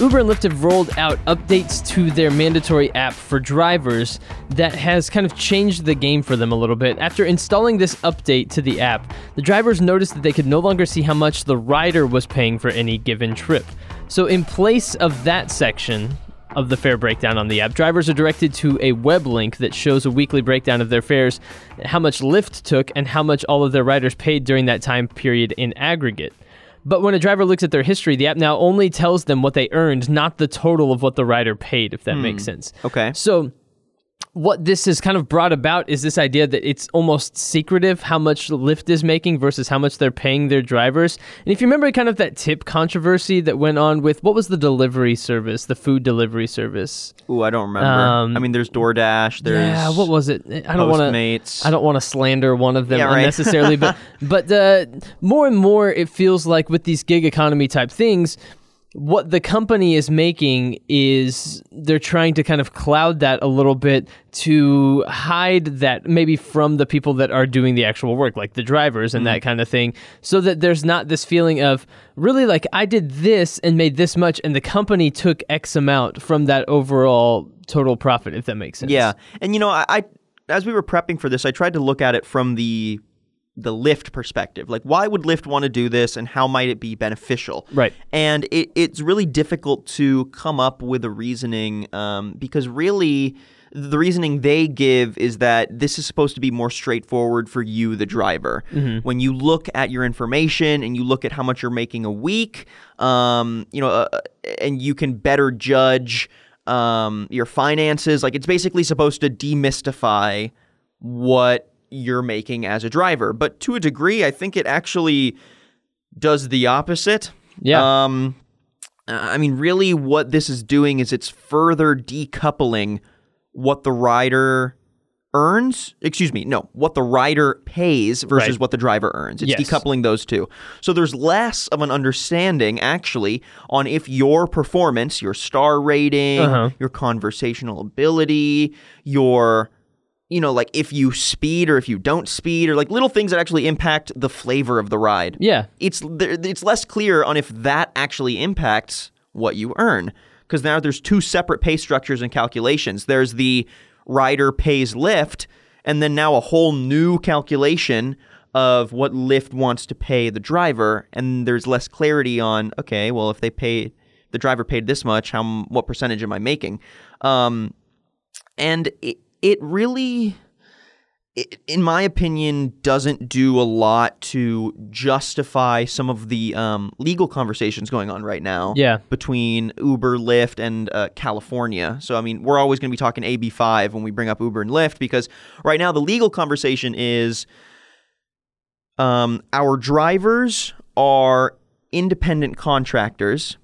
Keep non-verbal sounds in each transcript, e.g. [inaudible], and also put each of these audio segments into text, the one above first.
Uber and Lyft have rolled out updates to their mandatory app for drivers that has kind of changed the game for them a little bit. After installing this update to the app, the drivers noticed that they could no longer see how much the rider was paying for any given trip. So, in place of that section, of the fare breakdown on the app. Drivers are directed to a web link that shows a weekly breakdown of their fares, how much Lyft took, and how much all of their riders paid during that time period in aggregate. But when a driver looks at their history, the app now only tells them what they earned, not the total of what the rider paid, if that makes hmm. sense. Okay. So, what this has kind of brought about is this idea that it's almost secretive how much Lyft is making versus how much they're paying their drivers. And if you remember kind of that tip controversy that went on with what was the delivery service, the food delivery service? Ooh, I don't remember. Um, I mean, there's DoorDash. There's yeah, what was it? I don't want to Postmates. I don't want to slander one of them Yeah, right. unnecessarily, but [laughs] but uh, more and more it feels like with these gig economy type things, what the company is making is they're trying to kind of cloud that a little bit to hide that maybe from the people that are doing the actual work, like the drivers and Mm-hmm. that kind of thing, so that there's not this feeling of really like I did this and made this much, and the company took X amount from that overall total profit, if that makes sense. Yeah, and you know, I, I as we were prepping for this, I tried to look at it from the the Lyft perspective. Like, why would Lyft want to do this, and how might it be beneficial? Right. And it, it's really difficult to come up with a reasoning um, because really. The reasoning they give is that this is supposed to be more straightforward for you, the driver. When you look at your information and you look at how much you're making a week, um, you know, uh, and you can better judge um, your finances. Like it's basically supposed to demystify what you're making as a driver. But to a degree, I think it actually does the opposite. Yeah. Um, I mean, really, what this is doing is it's further decoupling what the rider earns. Excuse me, no, what the rider pays versus Right. what the driver earns. It's Yes. decoupling those two. So there's less of an understanding, actually, on if your performance, your star rating, Uh-huh. your conversational ability, your you know, like if you speed or if you don't speed, or like little things that actually impact the flavor of the ride yeah. it's it's less clear on if that actually impacts what you earn because now there's two separate pay structures and calculations. There's the rider pays Lyft, and then now a whole new calculation of what Lyft wants to pay the driver, and there's less clarity on okay, well if they pay the driver paid this much, how what percentage am I making? Um, and it it really in my opinion, doesn't do a lot to justify some of the um, legal conversations going on right now Yeah. between Uber, Lyft, and uh, California. So, I mean, we're always going to be talking AB5 when we bring up Uber and Lyft because right now the legal conversation is um, our drivers are independent contractors.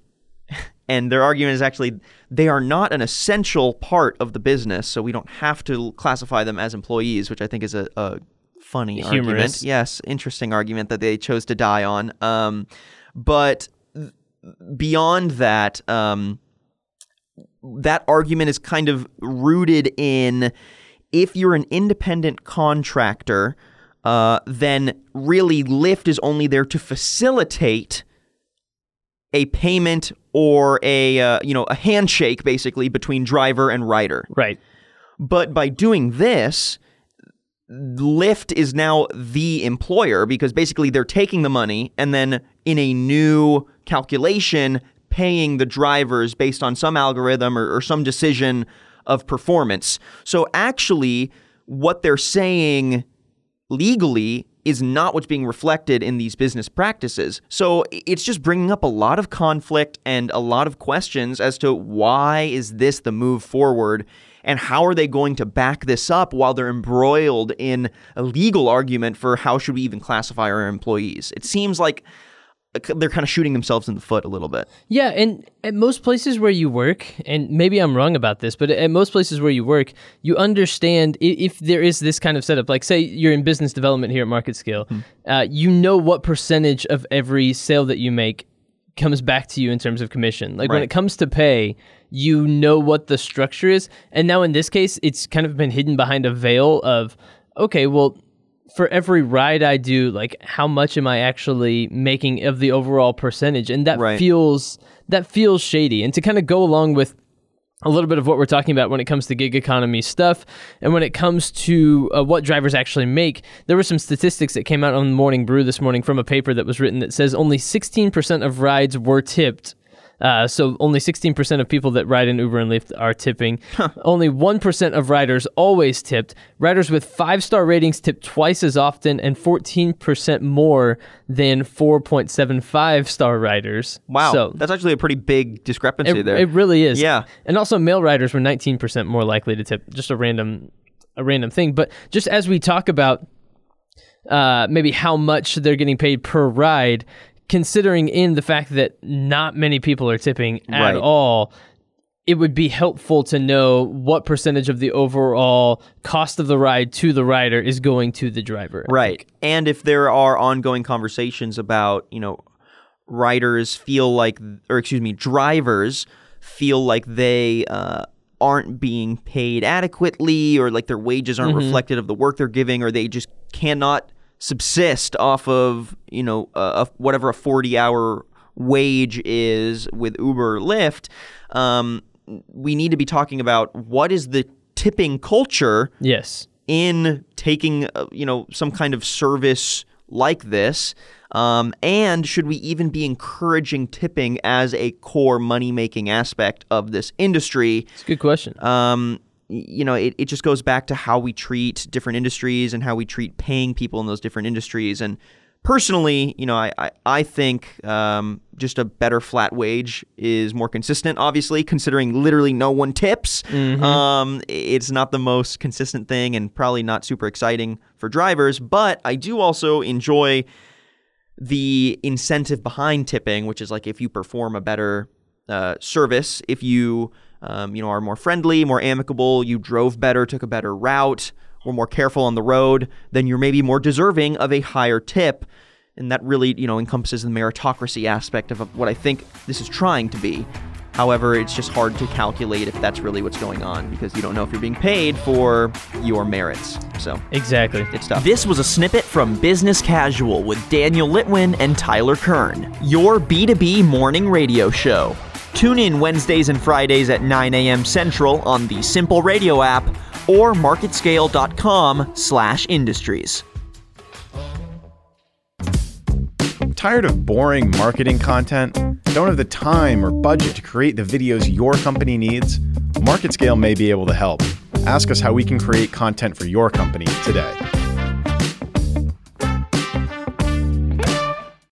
And their argument is actually they are not an essential part of the business, so we don't have to classify them as employees, which I think is a, a funny argument. Humorous. Yes, interesting argument that they chose to die on. Um, but beyond that, um, that argument is kind of rooted in if you're an independent contractor, uh, then really Lyft is only there to facilitate a payment or a uh, you know a handshake basically between driver and rider. Right. But by doing this, Lyft is now the employer because basically they're taking the money and then in a new calculation paying the drivers based on some algorithm or, or some decision of performance. So actually, what they're saying legally is not what's being reflected in these business practices. So it's just bringing up a lot of conflict and a lot of questions as to why is this the move forward and how are they going to back this up while they're embroiled in a legal argument for how should we even classify our employees. It seems like they're kind of shooting themselves in the foot a little bit. Yeah, and at most places where you work, and maybe I'm wrong about this, but at most places where you work, you understand if there is this kind of setup. Like, say you're in business development here at Market Scale, uh, you know what percentage of every sale that you make comes back to you in terms of commission. Like when it comes to pay, you know what the structure is. And now in this case, it's kind of been hidden behind a veil of, okay, well, for every ride I do, like how much am I actually making of the overall percentage? And that Right. feels that feels shady. And to kind of go along with a little bit of what we're talking about when it comes to gig economy stuff and when it comes to uh, what drivers actually make there were some statistics that came out on morning brew this morning from a paper that was written that says only 16% of rides were tipped uh, so only 16% of people that ride in Uber and Lyft are tipping. Only 1% of riders always tipped. Riders with five-star ratings tip twice as often and 14% more than 4.75 star riders. Wow, So that's actually a pretty big discrepancy it, there. it really is. Yeah. And also male riders were 19% more likely to tip. Just a random a random thing. But just as we talk about uh, maybe how much they're getting paid per ride, considering in the fact that not many people are tipping at Right. all, it would be helpful to know what percentage of the overall cost of the ride to the rider is going to the driver. I Right. think. And if there are ongoing conversations about, you know, riders feel like, or excuse me, drivers feel like they uh, aren't being paid adequately or like their wages aren't reflected of the work they're giving or they just cannot subsist off of, you know, uh, whatever a 40 hour wage is with Uber or Lyft. Um, we need to be talking about what is the tipping culture Yes. in taking uh, you know some kind of service like this um, and should we even be encouraging tipping as a core money making aspect of this industry It's a good question. um, you know it, it just goes back to how we treat different industries and how we treat paying people in those different industries. And personally you know i, I, I think um, just a better flat wage is more consistent obviously considering literally no one tips. Um, it's not the most consistent thing and probably not super exciting for drivers but i do also enjoy the incentive behind tipping, which is like if you perform a better uh, service, if you um, you know are more friendly, more amicable, you drove better, took a better route, were more careful on the road, then you're maybe more deserving of a higher tip, and that really you know encompasses the meritocracy aspect of what I think this is trying to be. However, it's just hard to calculate if that's really what's going on because you don't know if you're being paid for your merits. So exactly. it's tough. This was a snippet from Business Casual with Daniel Litwin and Tyler Kern, your B2B morning radio show. Tune in Wednesdays and Fridays at 9 a.m. Central on the Simple Radio app or marketscale.com/industries. Tired of boring marketing content? Don't have the time or budget to create the videos your company needs? MarketScale may be able to help. Ask us how we can create content for your company today.